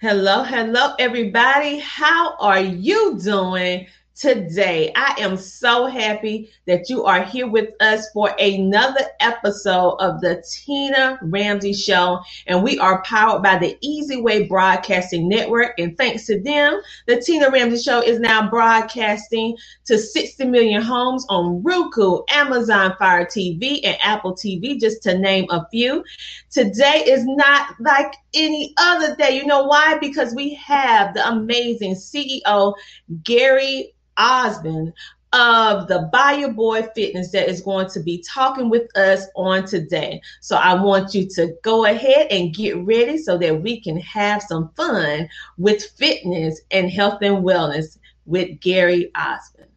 Hello, hello, everybody. How are you doing? Today. I am so happy that you are here with us for another episode of the Tina Ramsey Show. And we are powered by the Easy Way Broadcasting Network. And thanks to them, the Tina Ramsey Show is now broadcasting to 60 million homes on Roku, Amazon Fire TV, and Apple TV, just to name a few. Today is not like any other day. You know why? Because we have the amazing CEO, Gary Osmond of the Bayou Boy Fitness that is going to be talking with us on today. So I want you to go ahead and get ready so that we can have some fun with fitness and health and wellness with Gary Osmond.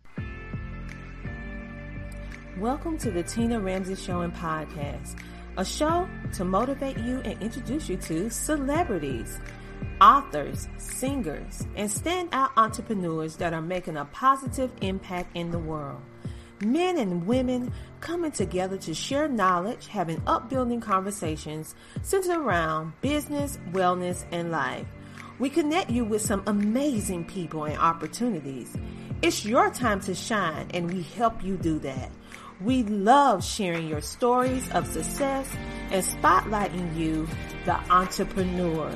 Welcome to the Tina Ramsey Show and Podcast, a show to motivate you and introduce you to celebrities authors, singers, and standout entrepreneurs that are making a positive impact in the world. Men and women coming together to share knowledge, having upbuilding conversations centered around business, wellness, and life. We connect you with some amazing people and opportunities. It's your time to shine, and we help you do that. We love sharing your stories of success and spotlighting you, the entrepreneur.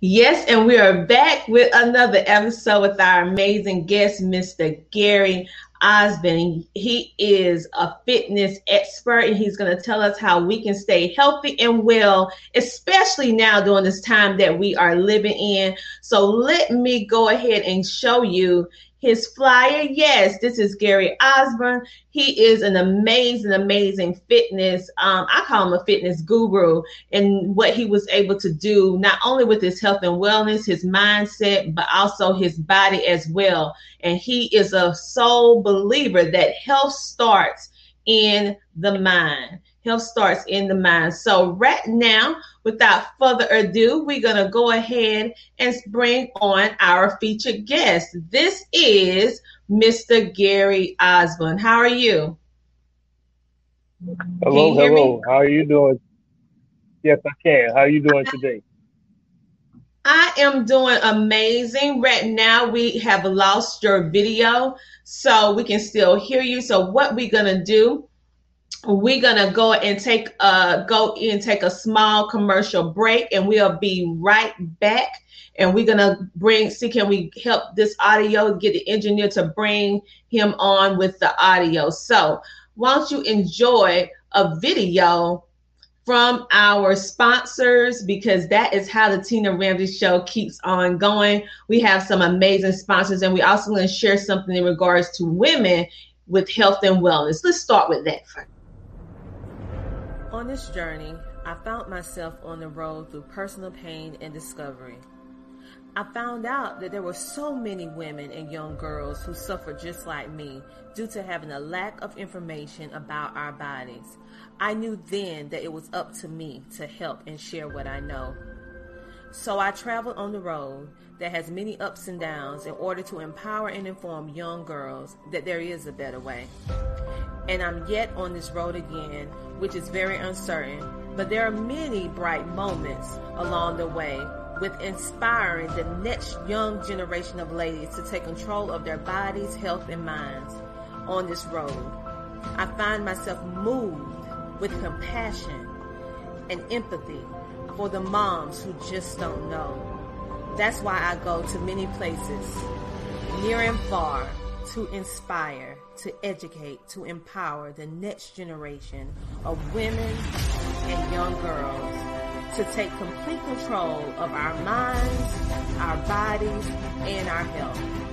Yes, and we are back with another episode with our amazing guest, Mr. Gary Osmond. He is a fitness expert and he's going to tell us how we can stay healthy and well, especially now during this time that we are living in. So let me go ahead and show you his flyer. Yes, this is Gary Osborne. He is an amazing, amazing fitness. Um, I call him a fitness guru, and what he was able to do not only with his health and wellness, his mindset, but also his body as well. And he is a sole believer that health starts in the mind. Health starts in the mind. So, right now, without further ado, we're going to go ahead and bring on our featured guest. This is Mr. Gary Osmond. How are you? Hello, you hello. How are you doing? Yes, I can. How are you doing today? I am doing amazing. Right now, we have lost your video, so we can still hear you. So, what we're to do we're gonna go and take uh go and take a small commercial break and we'll be right back and we're gonna bring see can we help this audio get the engineer to bring him on with the audio so why don't you enjoy a video from our sponsors because that is how the Tina Ramsay show keeps on going. We have some amazing sponsors and we also going to share something in regards to women with health and wellness. Let's start with that first. On this journey, I found myself on the road through personal pain and discovery. I found out that there were so many women and young girls who suffered just like me due to having a lack of information about our bodies. I knew then that it was up to me to help and share what I know. So I traveled on the road that has many ups and downs in order to empower and inform young girls that there is a better way and I'm yet on this road again, which is very uncertain. But there are many bright moments along the way with inspiring the next young generation of ladies to take control of their bodies, health, and minds on this road. I find myself moved with compassion and empathy for the moms who just don't know. That's why I go to many places, near and far, to inspire, to educate, to empower the next generation of women and young girls to take complete control of our minds, our bodies, and our health.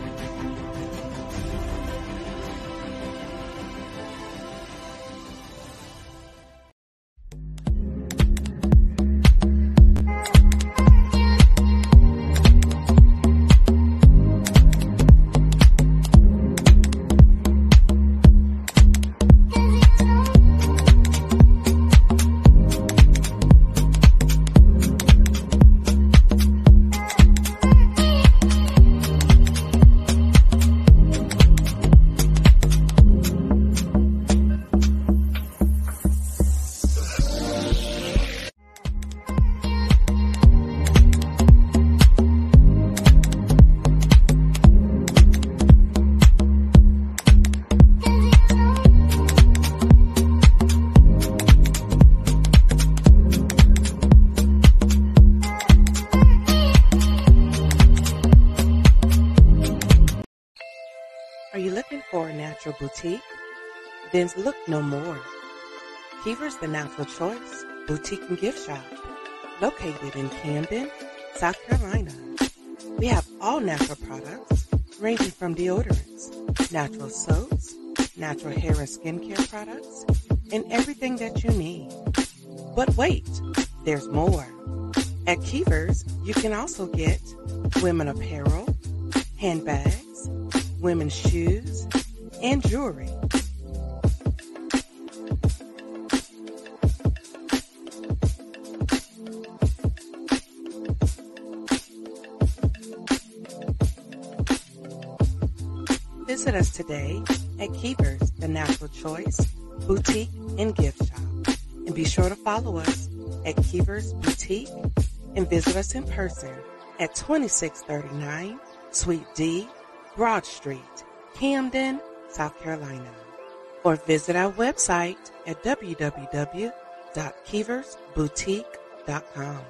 Then look no more. Keever's the natural choice boutique and gift shop, located in Camden, South Carolina. We have all natural products ranging from deodorants, natural soaps, natural hair and skincare products, and everything that you need. But wait, there's more. At Keever's, you can also get women apparel, handbags, women's shoes, and jewelry. Visit us today at Keever's, the natural choice, boutique and gift shop. And be sure to follow us at Keever's Boutique and visit us in person at 2639 Suite D, Broad Street, Camden, South Carolina. Or visit our website at www.keeversboutique.com.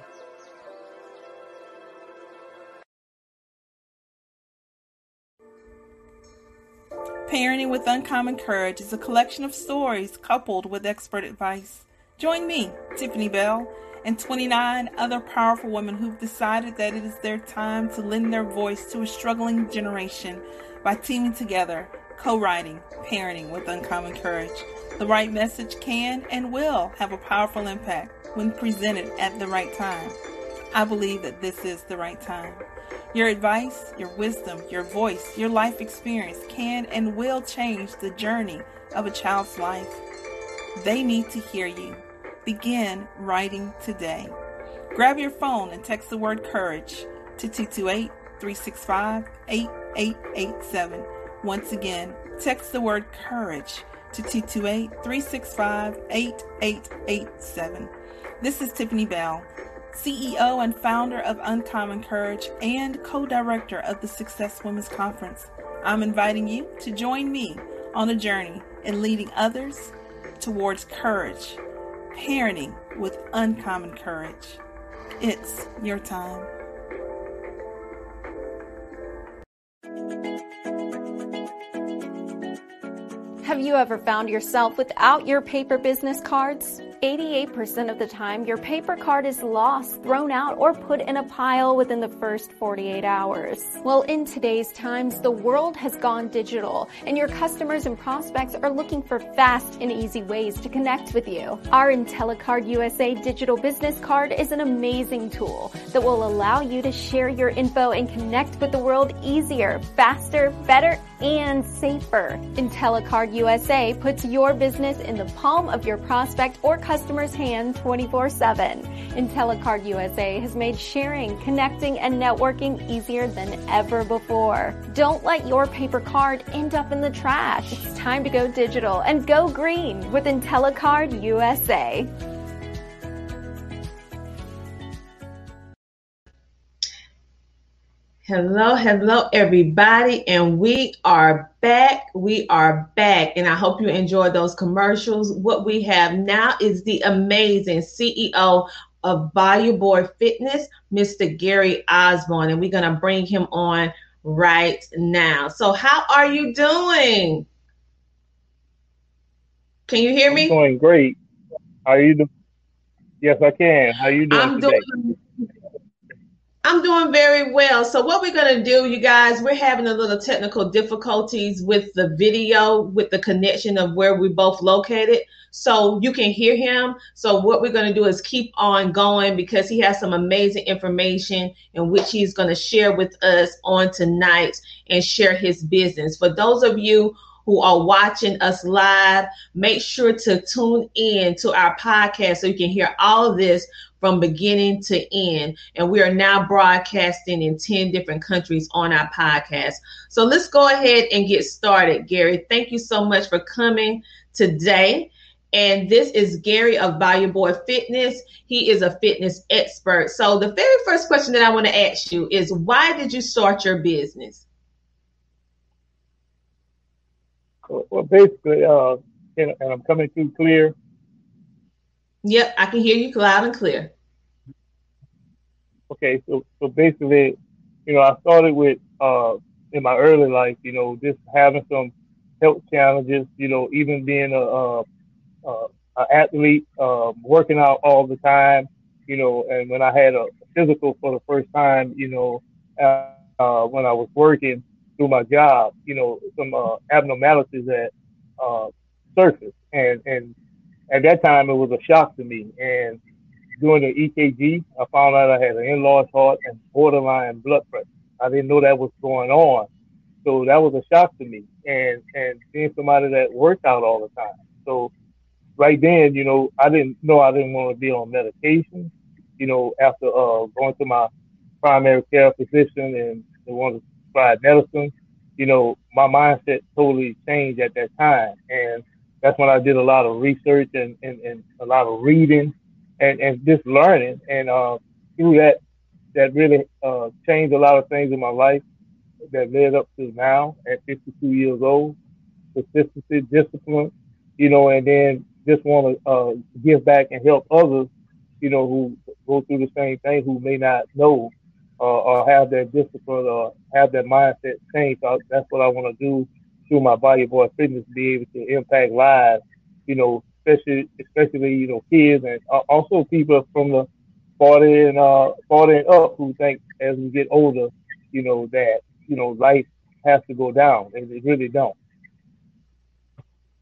Parenting with Uncommon Courage is a collection of stories coupled with expert advice. Join me, Tiffany Bell, and 29 other powerful women who've decided that it is their time to lend their voice to a struggling generation by teaming together, co writing Parenting with Uncommon Courage. The right message can and will have a powerful impact when presented at the right time. I believe that this is the right time. Your advice, your wisdom, your voice, your life experience can and will change the journey of a child's life. They need to hear you. Begin writing today. Grab your phone and text the word courage to 228 365 8887. Once again, text the word courage to 228 365 8887. This is Tiffany Bell. CEO and founder of Uncommon Courage and co director of the Success Women's Conference. I'm inviting you to join me on a journey in leading others towards courage, parenting with uncommon courage. It's your time. Have you ever found yourself without your paper business cards? 88% of the time, your paper card is lost, thrown out, or put in a pile within the first 48 hours. Well, in today's times, the world has gone digital, and your customers and prospects are looking for fast and easy ways to connect with you. Our IntelliCard USA digital business card is an amazing tool that will allow you to share your info and connect with the world easier, faster, better, and safer. IntelliCard USA puts your business in the palm of your prospect or customer's hand 24 7. IntelliCard USA has made sharing, connecting, and networking easier than ever before. Don't let your paper card end up in the trash. It's time to go digital and go green with IntelliCard USA. Hello, hello, everybody, and we are back. We are back, and I hope you enjoyed those commercials. What we have now is the amazing CEO of Boy Fitness, Mr. Gary Osborne, and we're going to bring him on right now. So, how are you doing? Can you hear me? I'm doing great. How are you? Do- yes, I can. How are you doing I'm today? doing I'm doing very well. So what we're going to do, you guys, we're having a little technical difficulties with the video, with the connection of where we both located. So you can hear him. So what we're going to do is keep on going because he has some amazing information in which he's going to share with us on tonight and share his business. For those of you who are watching us live, make sure to tune in to our podcast so you can hear all this from beginning to end. And we are now broadcasting in 10 different countries on our podcast. So let's go ahead and get started, Gary. Thank you so much for coming today. And this is Gary of Volume Boy Fitness. He is a fitness expert. So the very first question that I want to ask you is why did you start your business? Well, basically, uh, and, and I'm coming through clear. Yep, I can hear you loud and clear. Okay, so so basically, you know, I started with uh in my early life, you know, just having some health challenges. You know, even being a, a, athlete, uh, working out all the time. You know, and when I had a physical for the first time, you know, uh, when I was working through my job, you know, some uh, abnormalities that uh, surfaced, and and at that time it was a shock to me. And doing the EKG, I found out I had an enlarged heart and borderline blood pressure. I didn't know that was going on, so that was a shock to me. And and being somebody that worked out all the time, so right then, you know, I didn't know I didn't want to be on medication. You know, after uh, going to my primary care physician and wanted medicine, you know, my mindset totally changed at that time. And that's when I did a lot of research and, and, and a lot of reading and, and just learning. And uh, through that, that really uh, changed a lot of things in my life that led up to now at 52 years old. Consistency, discipline, you know, and then just want to uh, give back and help others, you know, who go through the same thing who may not know uh, or have that discipline or have that mindset change. So that's what I want to do through my Bayou Boy Fitness, be able to impact lives, you know, especially especially you know kids and also people from the 40 and uh 40 and up who think as we get older, you know that you know life has to go down, and it really don't.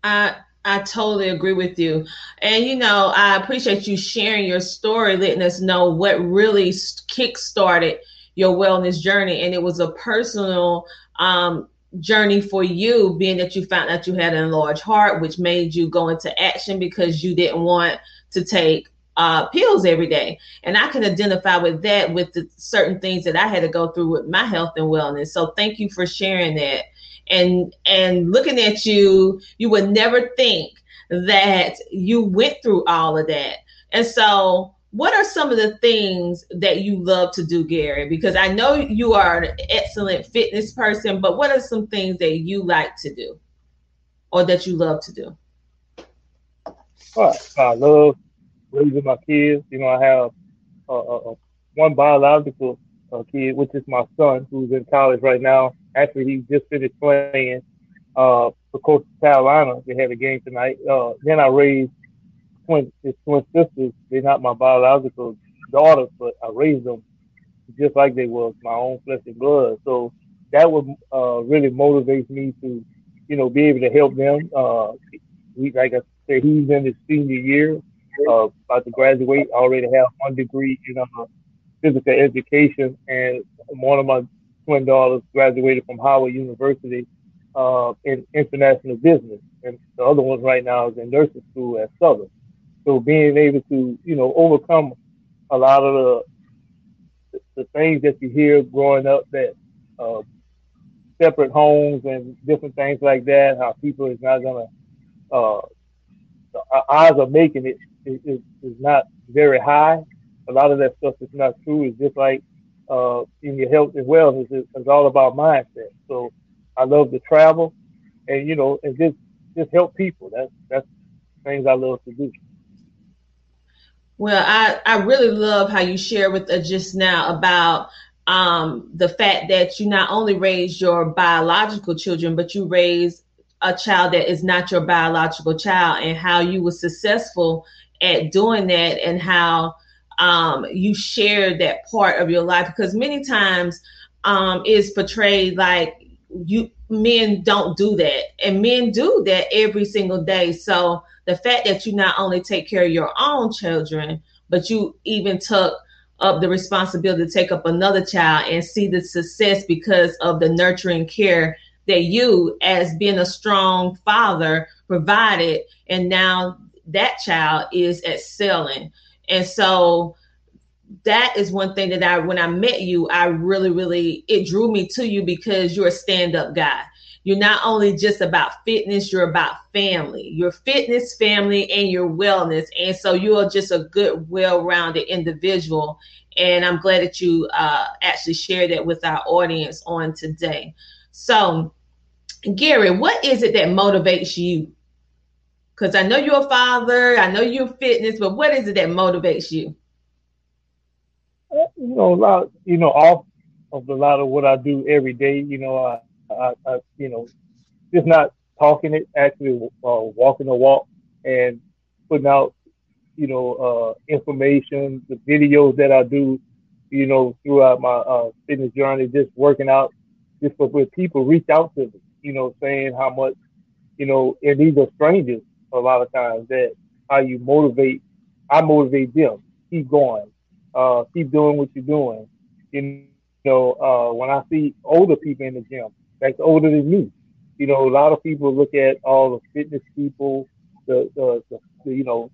I I totally agree with you. And, you know, I appreciate you sharing your story, letting us know what really kick started your wellness journey. And it was a personal um, journey for you, being that you found that you had an enlarged heart, which made you go into action because you didn't want to take uh, pills every day. And I can identify with that with the certain things that I had to go through with my health and wellness. So thank you for sharing that and and looking at you, you would never think that you went through all of that. And so, what are some of the things that you love to do, Gary? Because I know you are an excellent fitness person, but what are some things that you like to do or that you love to do? Well, I love raising my kids. You know, I have uh, uh, one biological uh, kid, which is my son, who's in college right now. Actually, he just finished playing uh, for Coastal Carolina. They had a game tonight. Uh, then I raised twin, his twin sisters. They're not my biological daughters, but I raised them just like they were my own flesh and blood. So that would uh, really motivate me to, you know, be able to help them. Uh, he, like I said, he's in his senior year, uh, about to graduate. already have one degree in uh, physical education, and one of my twin daughters graduated from Howard University uh, in international business, and the other one right now is in nursing school at Southern. So being able to, you know, overcome a lot of the the things that you hear growing up that uh, separate homes and different things like that, how people is not gonna uh, the odds of making it is, is not very high a lot of that stuff is not true. It's just like uh, in your health and wellness, it's, it's all about mindset. So I love to travel, and you know, and just just help people. That's that's things I love to do. Well, I I really love how you share with us just now about um, the fact that you not only raise your biological children, but you raise a child that is not your biological child, and how you were successful at doing that, and how um, you share that part of your life because many times um, is portrayed like you men don't do that and men do that every single day. So the fact that you not only take care of your own children but you even took up the responsibility to take up another child and see the success because of the nurturing care that you as being a strong father provided and now that child is excelling and so that is one thing that I, when I met you, I really, really, it drew me to you because you're a stand up guy. You're not only just about fitness, you're about family, your fitness, family, and your wellness. And so you are just a good, well rounded individual. And I'm glad that you uh, actually shared that with our audience on today. So, Gary, what is it that motivates you because I know you're a father, I know you're fitness, but what is it that motivates you? You know, a lot, you know, off of a lot of what I do every day, you know, I, I, I you know, just not talking it, actually uh, walking the walk, and putting out, you know, uh, information, the videos that I do, you know, throughout my uh, fitness journey, just working out, just for people reach out to me, you know, saying how much, you know, and these are strangers a lot of times that how you motivate, I motivate them, keep going, uh, keep doing what you're doing. You know, uh, when I see older people in the gym, that's older than me, you know, a lot of people look at all the fitness people, the, the, the, the you know,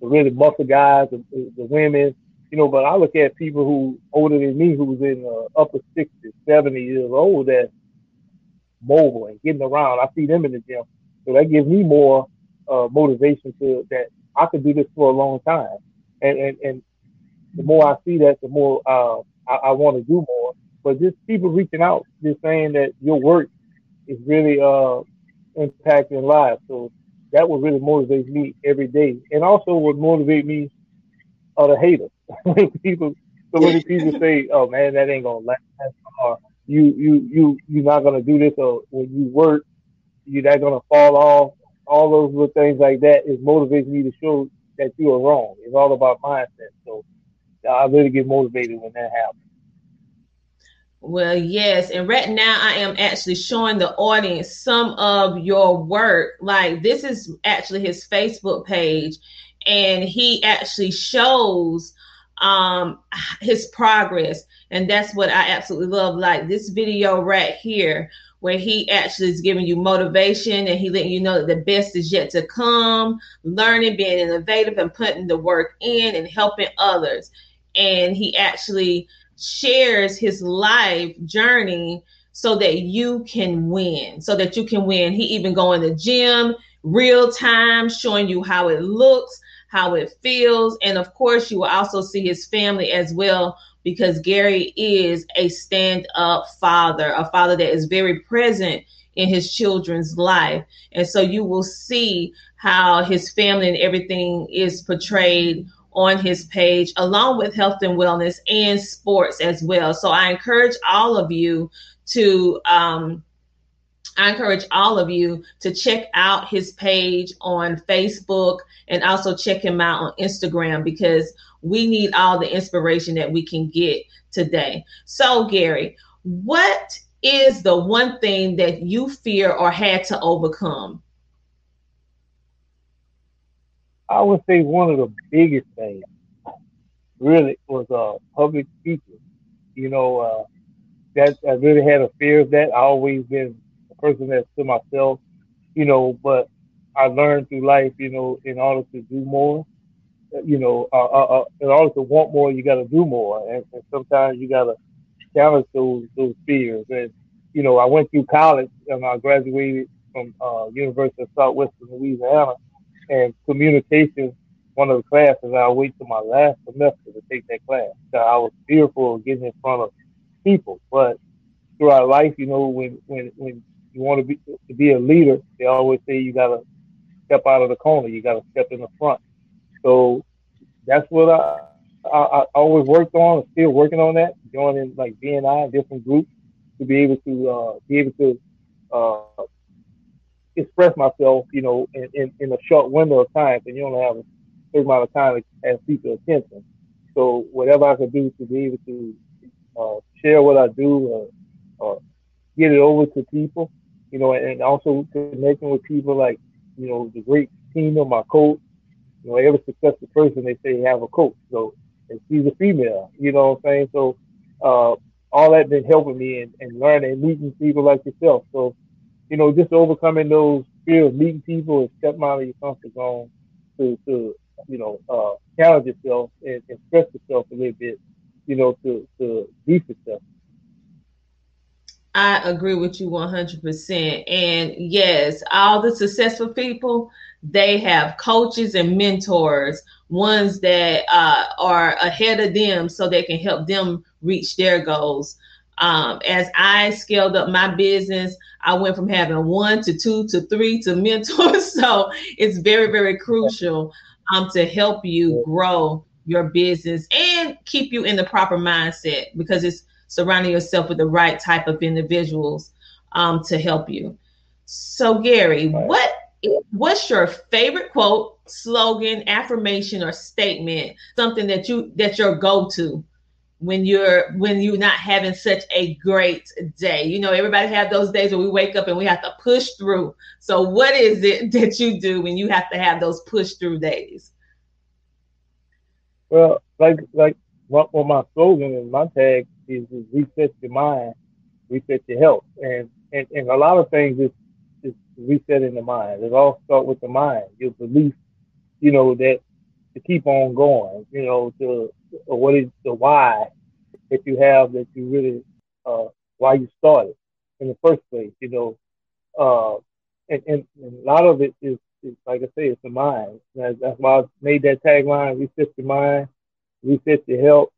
the really muscle guys, the, the, women, you know, but I look at people who older than me, who's in uh, upper 60s, 70 years old, that mobile and getting around. I see them in the gym, so that gives me more uh, motivation to that I could do this for a long time. And and, and the more I see that, the more uh, I, I want to do more. But just people reaching out, just saying that your work is really uh, impacting lives. So that would really motivate me every day, and also would motivate me are the haters. people, so many people say, "Oh man, that ain't gonna last," or "You, you, you, you're not gonna do this," or "When you work, you're not gonna fall off." All those little things like that is motivating me to show that you are wrong. It's all about mindset. So I really get motivated when that happens. Well, yes. And right now, I am actually showing the audience some of your work. Like, this is actually his Facebook page, and he actually shows um his progress and that's what i absolutely love like this video right here where he actually is giving you motivation and he letting you know that the best is yet to come learning being innovative and putting the work in and helping others and he actually shares his life journey so that you can win, so that you can win. He even go in the gym real time, showing you how it looks, how it feels, and of course, you will also see his family as well because Gary is a stand-up father, a father that is very present in his children's life. And so you will see how his family and everything is portrayed on his page, along with health and wellness and sports as well. So I encourage all of you to um, I encourage all of you to check out his page on Facebook and also check him out on Instagram because we need all the inspiration that we can get today. So, Gary, what is the one thing that you fear or had to overcome? I would say one of the biggest things really was uh, public speaking. You know, uh, that I really had a fear of that. I always been a person that's to myself, you know, but I learned through life, you know, in order to do more, you know, uh, uh, uh, in order to want more, you got to do more, and, and sometimes you got to challenge those those fears. And you know, I went through college and I graduated from uh, University of Southwestern Louisiana, and communication, one of the classes, I wait till my last semester to take that class. So I was fearful of getting in front of people. But throughout life, you know, when when when you want to be to be a leader, they always say you gotta step out of the corner, you gotta step in the front. So that's what I I, I always worked on, and still working on that, joining like BNI, different groups to be able to uh, be able to uh, express myself, you know, in, in, in a short window of time, and you only have a certain amount of time to have people attention. So whatever I can do to be able to uh, share what I do or, or get it over to people, you know, and also connecting with people like, you know, the great team of my coach. You know, every successful person they say have a coach. So and she's a female, you know what I'm saying? So uh, all that been helping me and, and learning and meeting people like yourself. So you know, just overcoming those fear of meeting people and stepping out of your comfort zone to, to you know, uh, challenge yourself and, and express yourself a little bit, you know, to, to be successful. I agree with you 100%. And yes, all the successful people, they have coaches and mentors, ones that uh, are ahead of them so they can help them reach their goals. Um, as I scaled up my business, I went from having one to two to three to mentors. so it's very, very crucial um, to help you grow your business and keep you in the proper mindset because it's surrounding yourself with the right type of individuals um, to help you. So Gary, what what's your favorite quote, slogan, affirmation, or statement? Something that you that your go to when you're when you're not having such a great day. You know, everybody have those days where we wake up and we have to push through. So what is it that you do when you have to have those push through days? Well, like like what well, my slogan and my tag is, is reset your mind, reset your health. And and, and a lot of things is is resetting the mind. It all starts with the mind, your belief, you know, that to keep on going, you know, to what is the why that you have that you really uh, why you started in the first place, you know. Uh, and, and, and, a lot of it is, is, like I say, it's the mind. That's, that's why I made that tagline: reset your mind, reset your health.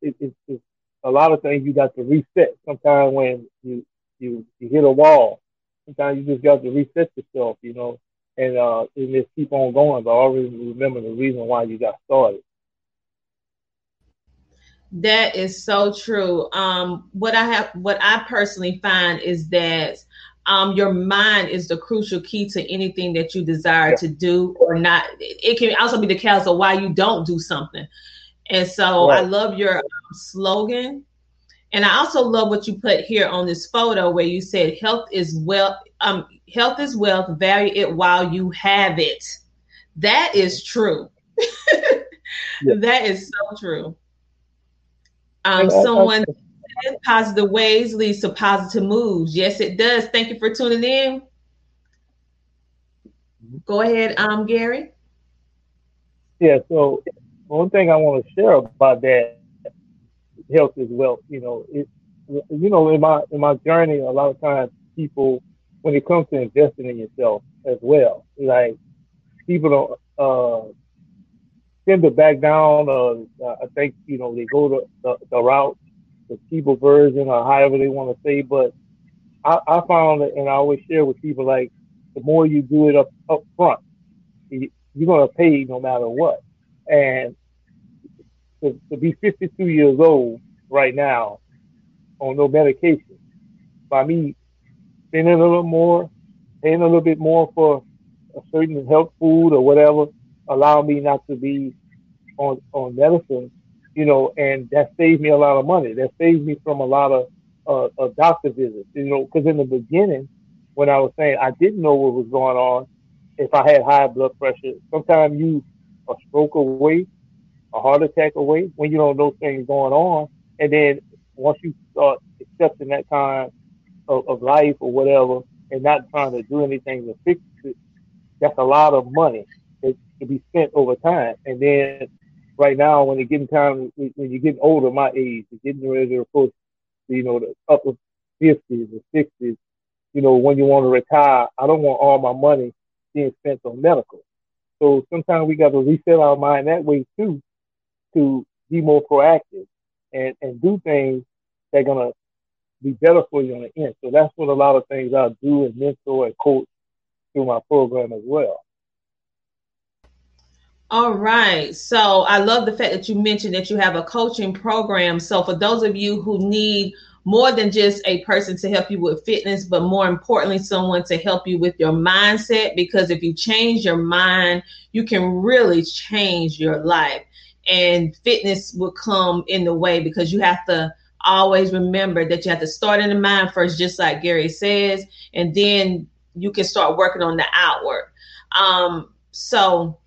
It, it, it's a lot of things you got to reset. Sometimes when you you you hit a wall, sometimes you just got to reset yourself, you know, and uh, and just keep on going. But always remember the reason why you got started. That is so true. Um, what I have, what I personally find is that um, your mind is the crucial key to anything that you desire yeah. to do or not. It can also be the cause of why you don't do something. And so right. I love your um, slogan. And I also love what you put here on this photo where you said health is wealth, um, health is wealth, value it while you have it. That is true. yeah. That is so true. Um, someone positive ways leads to positive moves. Yes, it does. Thank you for tuning in. Go ahead, um, Gary. Yeah, so one thing I want to share about that health is wealth. You know, it you know, in my in my journey, a lot of times people when it comes to investing in yourself as well, like people don't uh tend to back down. Uh, I think you know they go the, the, the route, the cheaper version, or however they want to say. But I, I found that, and I always share with people like the more you do it up up front, you, you're gonna pay no matter what. And to, to be 52 years old right now on no medication, by me spending a little more, paying a little bit more for a certain health food or whatever, allow me not to be on on medicine, you know, and that saved me a lot of money. That saved me from a lot of uh, uh, doctor visits, you know, because in the beginning, when I was saying I didn't know what was going on, if I had high blood pressure, sometimes you a stroke away, a heart attack away when you don't know things going on, and then once you start accepting that kind of, of life or whatever, and not trying to do anything to fix it, that's a lot of money to be spent over time. And then right now, when you're getting time, when you're getting older, my age, you're getting ready to approach, you know, the upper 50s or 60s, you know, when you want to retire, I don't want all my money being spent on medical. So sometimes we got to reset our mind that way too, to be more proactive and, and do things that are going to be better for you on the end. So that's what a lot of things I do and mentor and coach through my program as well. All right. So I love the fact that you mentioned that you have a coaching program. So for those of you who need more than just a person to help you with fitness, but more importantly, someone to help you with your mindset, because if you change your mind, you can really change your life. And fitness will come in the way because you have to always remember that you have to start in the mind first, just like Gary says, and then you can start working on the outward. Um, so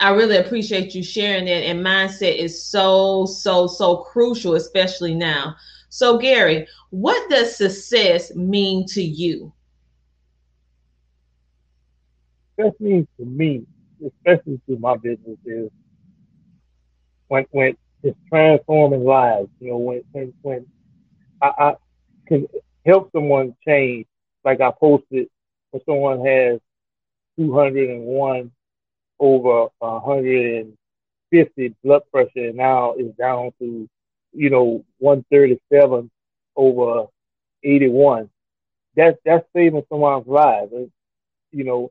I really appreciate you sharing that. And mindset is so, so, so crucial, especially now. So, Gary, what does success mean to you? Success means to me, especially to my business, is when when it's transforming lives. You know, when when, when I, I can help someone change, like I posted, when someone has 201 over 150 blood pressure and now is down to, you know, 137 over 81. That's, that's saving someone's. And, you know,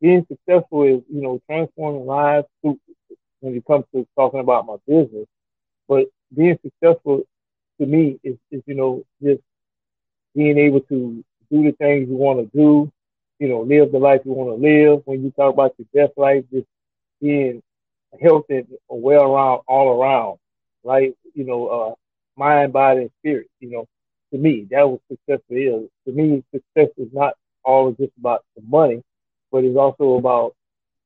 being successful is, you know, transforming lives through, when it comes to talking about my business. But being successful to me is, is you know, just being able to do the things you want to do, you know, live the life you want to live. When you talk about your best life, just being healthy and well around all around, right? You know, uh, mind, body, and spirit. You know, to me, that was success is. To me, success is not always just about the money, but it's also about,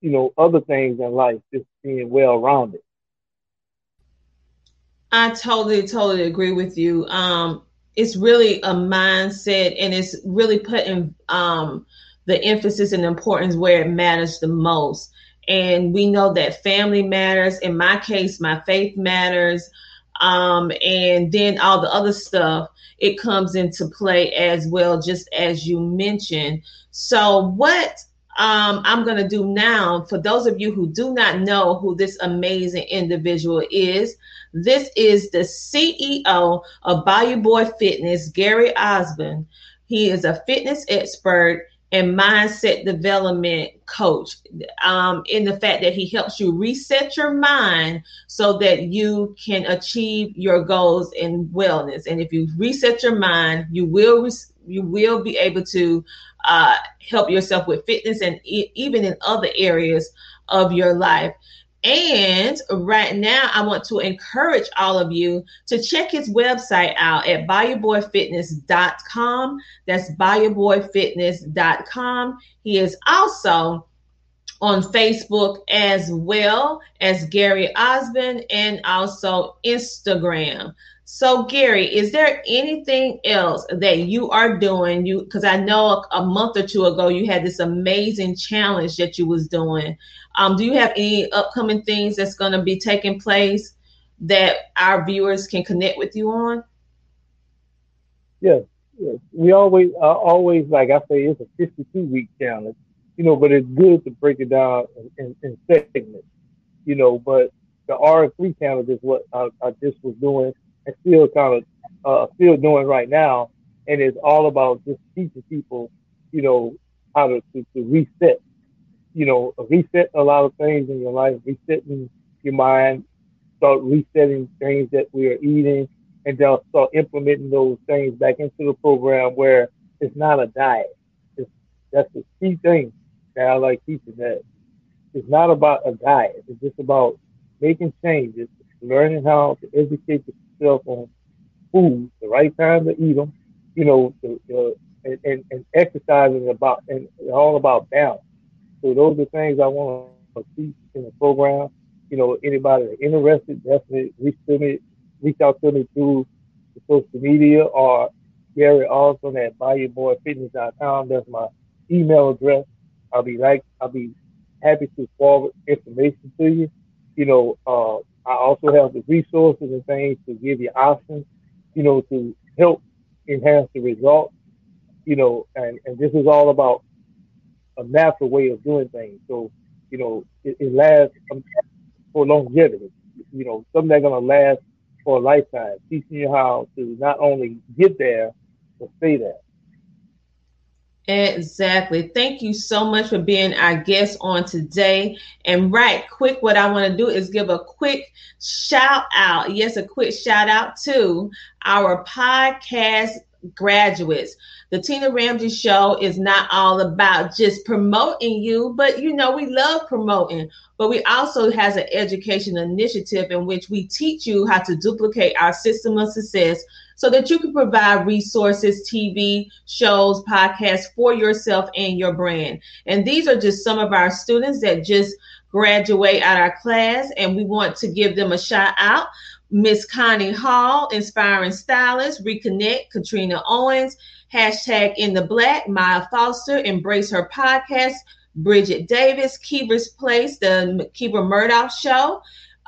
you know, other things in life, just being well rounded. I totally, totally agree with you. Um, it's really a mindset and it's really putting um, the emphasis and importance where it matters the most. And we know that family matters. In my case, my faith matters. Um, and then all the other stuff, it comes into play as well, just as you mentioned. So, what um, I'm going to do now, for those of you who do not know who this amazing individual is, this is the CEO of Bayou Boy Fitness, Gary Osborne. He is a fitness expert and mindset development coach um, in the fact that he helps you reset your mind so that you can achieve your goals in wellness and if you reset your mind you will you will be able to uh, help yourself with fitness and e- even in other areas of your life and right now, I want to encourage all of you to check his website out at BayouBoyFitness.com. That's BayouBoyFitness.com. He is also on Facebook as well as Gary Osborne and also Instagram. So, Gary, is there anything else that you are doing? You because I know a, a, month or two ago you had this amazing challenge that you was doing. Um, do you have any upcoming things that's going to be taking place that our viewers can connect with you on? Yes, yes. We always, uh, always like I say, it's a 52 week challenge, you know, but it's good to break it down in, in, in segments, you know. But the R3 challenge is what I, I just was doing and still kind of uh, still doing right now. And it's all about just teaching people, you know, how to, to, to reset, you know, reset a lot of things in your life, resetting your mind, start resetting things that we are eating, and then start implementing those things back into the program where it's not a diet. It's, that's the key thing that I like teaching that. It's not about a diet. It's just about making changes, learning how to educate yourself on food, the right time to eat them, you know, the, the, and, and, and exercising about and all about balance. So those are things I want to teach in the program. You know, anybody that's interested, definitely reach to me, reach out to me through the social media or Gary Osborne at BayouBoyFitness.com. That's my email address. I'll be like, I'll be happy to forward information to you. You know, uh, I also have the resources and things to give you options, you know, to help enhance the results, you know, and, and this is all about a natural way of doing things. So, you know, it, it lasts um, for longevity, you know, something that's going to last for a lifetime, teaching you how to not only get there, but stay there. Exactly. Thank you so much for being our guest on today. And right quick, what I want to do is give a quick shout out. Yes, a quick shout out to our podcast graduates. The Tina Ramsey Show is not all about just promoting you, but you know, we love promoting. But we also has an education initiative in which we teach you how to duplicate our system of success so that you can provide resources, TV shows, podcasts for yourself and your brand. And these are just some of our students that just graduate out our class, and we want to give them a shout out. Miss Connie Hall, Inspiring Stylist, Reconnect, Katrina Owens, hashtag in the black, Maya Foster, Embrace Her Podcast, Bridget Davis, Kiva's Place, the Kiva Murdoch Show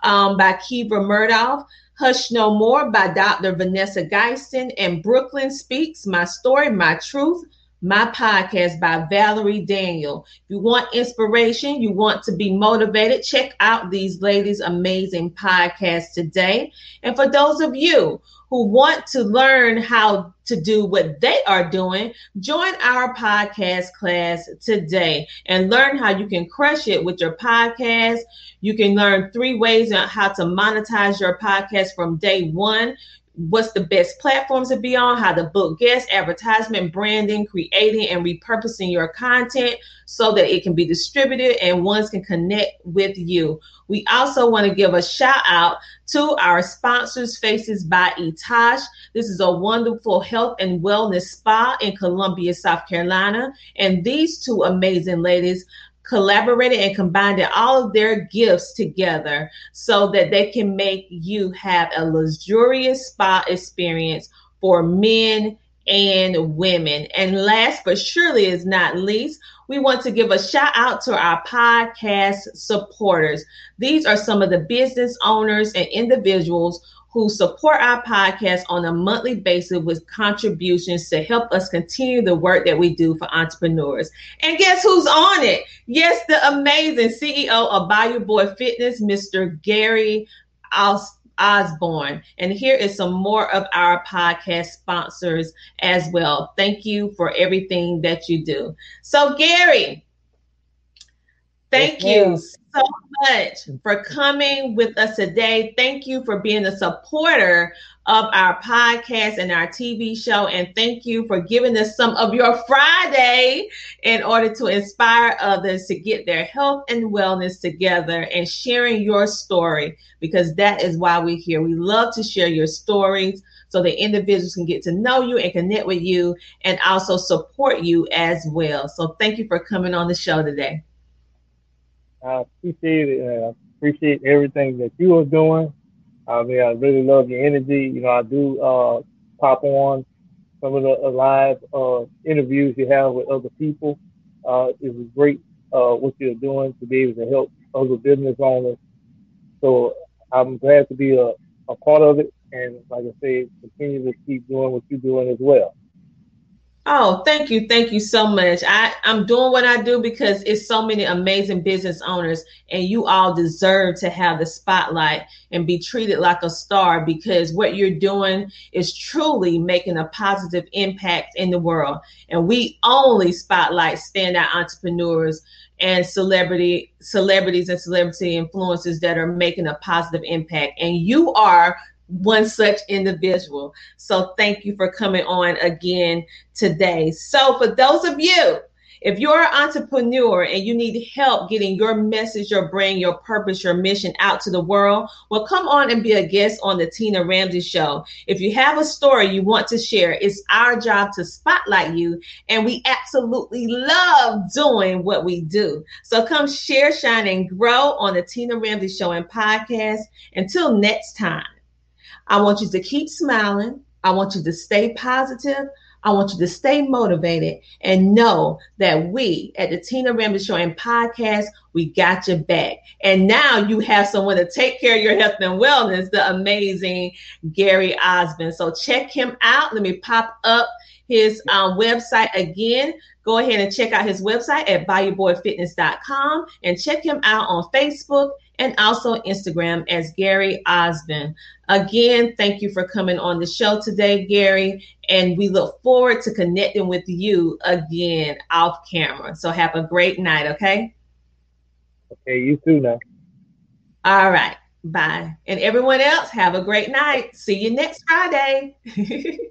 um, by Kiva Murdoch, Hush No More by Dr. Vanessa Geiston, and Brooklyn Speaks My Story, My Truth, my podcast by Valerie Daniel. If you want inspiration, you want to be motivated, check out these ladies' amazing podcast today. And for those of you who want to learn how to do what they are doing, join our podcast class today and learn how you can crush it with your podcast. You can learn three ways on how to monetize your podcast from day one what's the best platforms to be on, how to book guests, advertisement, branding, creating, and repurposing your content so that it can be distributed and ones can connect with you. We also want to give a shout out to our sponsors, Faces by Etash. This is a wonderful health and wellness spa in Columbia, South Carolina. And these two amazing ladies collaborated and combined all of their gifts together so that they can make you have a luxurious spa experience for men and women. And last but surely is not least, we want to give a shout out to our podcast supporters. These are some of the business owners and individuals who support our podcast on a monthly basis with contributions to help us continue the work that we do for entrepreneurs. And guess who's on it? Yes, the amazing CEO of Bayou Boy Fitness, Mr. Gary Os- Osborne. And here is some more of our podcast sponsors as well. Thank you for everything that you do. So, Gary, thank you so much for coming with us today. Thank you for being a supporter of our podcast and our TV show. And thank you for giving us some of your Friday in order to inspire others to get their health and wellness together and sharing your story because that is why we're here. We love to share your stories so the individuals can get to know you and connect with you and also support you as well. So thank you for coming on the show today. I appreciate it. I appreciate everything that you are doing. I mean, I really love your energy. You know, I do uh, pop on some of the uh, live uh, interviews you have with other people. Uh, it was great uh, what you're doing to be able to help other business owners. So I'm glad to be a, a part of it. And like I say, continue to keep doing what you're doing as well. Oh, thank you. Thank you so much. I, I'm doing what I do because it's so many amazing business owners, and you all deserve to have the spotlight and be treated like a star because what you're doing is truly making a positive impact in the world. And we only spotlight standout entrepreneurs and celebrity celebrities and celebrity influencers that are making a positive impact. And you are one such individual. So thank you for coming on again today. So for those of you, if you're an entrepreneur and you need help getting your message, your brand, your purpose, your mission out to the world, well, come on and be a guest on the Tina Ramsey Show. If you have a story you want to share, it's our job to spotlight you. And we absolutely love doing what we do. So come share, shine, and grow on the Tina Ramsey Show and podcast. Until next time. I want you to keep smiling. I want you to stay positive. I want you to stay motivated and know that we at the Tina Ramsey Show and podcast, we got your back. And now you have someone to take care of your health and wellness, the amazing Gary Osmond. So check him out. Let me pop up his um, website again. Go ahead and check out his website at bayouboyfitness.com and check him out on Facebook and also Instagram as Gary Osmond. Again, thank you for coming on the show today, Gary, and we look forward to connecting with you again off camera. So have a great night, okay? Okay, you too now. All right. Bye. And everyone else, have a great night. See you next Friday.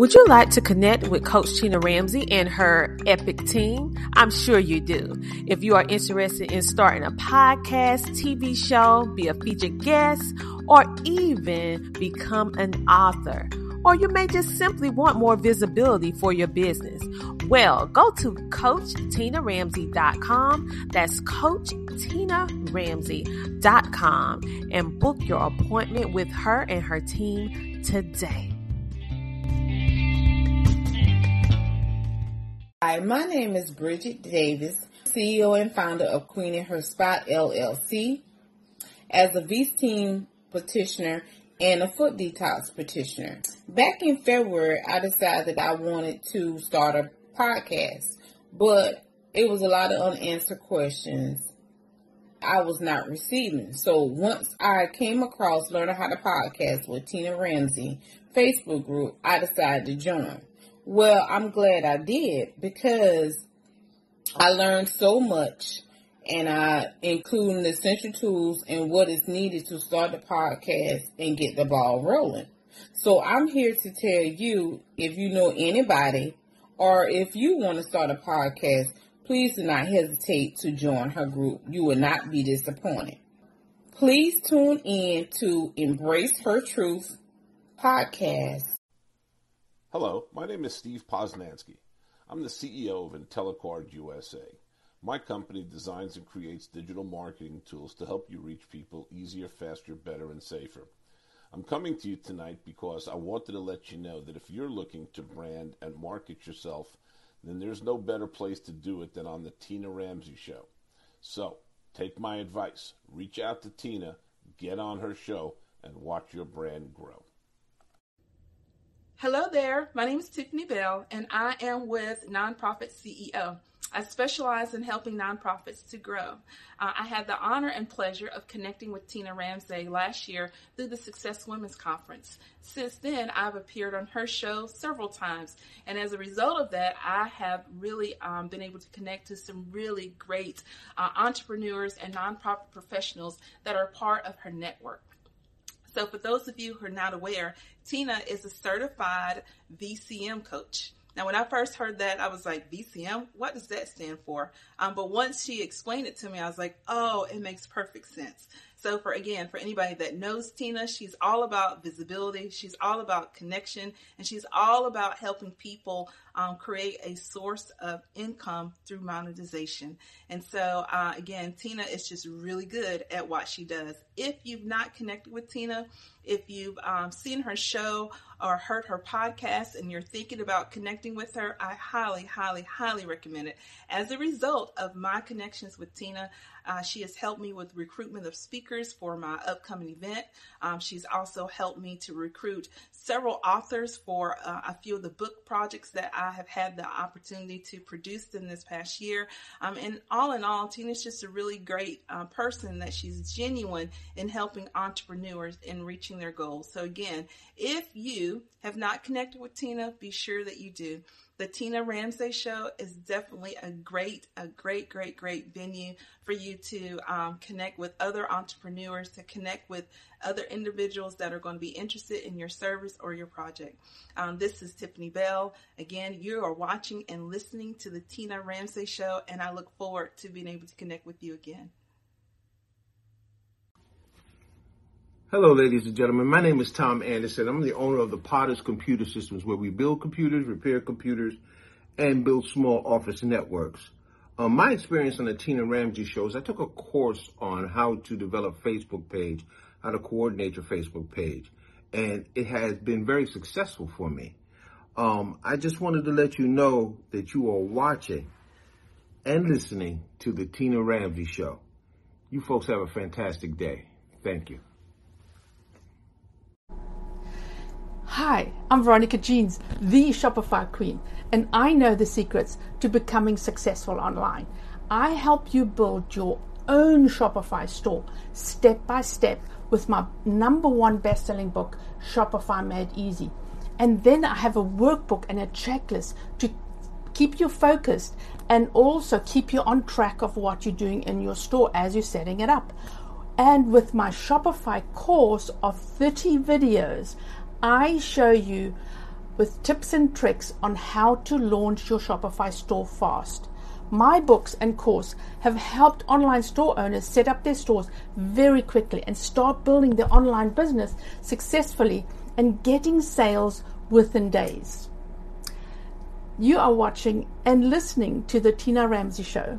Would you like to connect with Coach Tina Ramsey and her epic team? I'm sure you do. If you are interested in starting a podcast, TV show, be a featured guest, or even become an author, or you may just simply want more visibility for your business. Well, go to CoachTinaRamsey.com. That's CoachTinaRamsey.com and book your appointment with her and her team today. Hi, my name is Bridget Davis, CEO and founder of Queen in Her Spot LLC. As a V-Steam petitioner and a foot detox petitioner. Back in February, I decided that I wanted to start a podcast, but it was a lot of unanswered questions I was not receiving. So once I came across Learning How to Podcast with Tina Ramsey Facebook group, I decided to join. Well, I'm glad I did because I learned so much and I include the essential tools and what is needed to start the podcast and get the ball rolling. So I'm here to tell you if you know anybody or if you want to start a podcast, please do not hesitate to join her group. You will not be disappointed. Please tune in to Embrace Her Truth podcast Hello, my name is Steve Poznansky. I'm the CEO of IntelliCard USA. My company designs and creates digital marketing tools to help you reach people easier, faster, better, and safer. I'm coming to you tonight because I wanted to let you know that if you're looking to brand and market yourself, then there's no better place to do it than on the Tina Ramsey Show. So, take my advice, reach out to Tina, get on her show, and watch your brand grow. Hello there, my name is Tiffany Bell, and I am with Nonprofit CEO. I specialize in helping nonprofits to grow. Uh, I had the honor and pleasure of connecting with Tina Ramsey last year through the Success Women's Conference. Since then, I've appeared on her show several times, and as a result of that, I have really um, been able to connect to some really great uh, entrepreneurs and nonprofit professionals that are part of her network. So, for those of you who are not aware, Tina is a certified VCM coach. Now, when I first heard that, I was like, VCM? What does that stand for? Um, but once she explained it to me, I was like, oh, it makes perfect sense. So for again, for anybody that knows Tina, she's all about visibility. She's all about connection and she's all about helping people um, create a source of income through monetization. And so uh, again, Tina is just really good at what she does. If you've not connected with Tina, if you've um, seen her show or heard her podcast and you're thinking about connecting with her, I highly, highly, highly recommend it. As a result of my connections with Tina, uh, she has helped me with recruitment of speakers for my upcoming event. Um, she's also helped me to recruit several authors for uh, a few of the book projects that I have had the opportunity to produce in this past year. Um, and all in all, Tina's just a really great uh, person that she's genuine in helping entrepreneurs in reaching their goals. So again, if you have not connected with Tina, be sure that you do the Tina Ramsey Show is definitely a great, a great, great, great venue for you to um, connect with other entrepreneurs, to connect with other individuals that are going to be interested in your service or your project. Um, this is Tiffany Bell. Again, you are watching and listening to the Tina Ramsey Show, and I look forward to being able to connect with you again. Hello, ladies and gentlemen. My name is Tom Anderson. I'm the owner of the Potter's Computer Systems, where we build computers, repair computers, and build small office networks. Um, my experience on the Tina Ramsey shows, I took a course on how to develop Facebook page, how to coordinate your Facebook page. and it has been very successful for me. Um, I just wanted to let you know that you are watching and listening to the Tina Ramsey Show. You folks have a fantastic day. Thank you. Hi, I'm Veronica Jeans, the Shopify Queen, and I know the secrets to becoming successful online. I help you build your own Shopify store step by step with my number one best selling book, Shopify Made Easy. And then I have a workbook and a checklist to keep you focused and also keep you on track of what you're doing in your store as you're setting it up. And with my Shopify course of 30 videos, I show you with tips and tricks on how to launch your Shopify store fast. My books and course have helped online store owners set up their stores very quickly and start building their online business successfully and getting sales within days. You are watching and listening to The Tina Ramsey Show.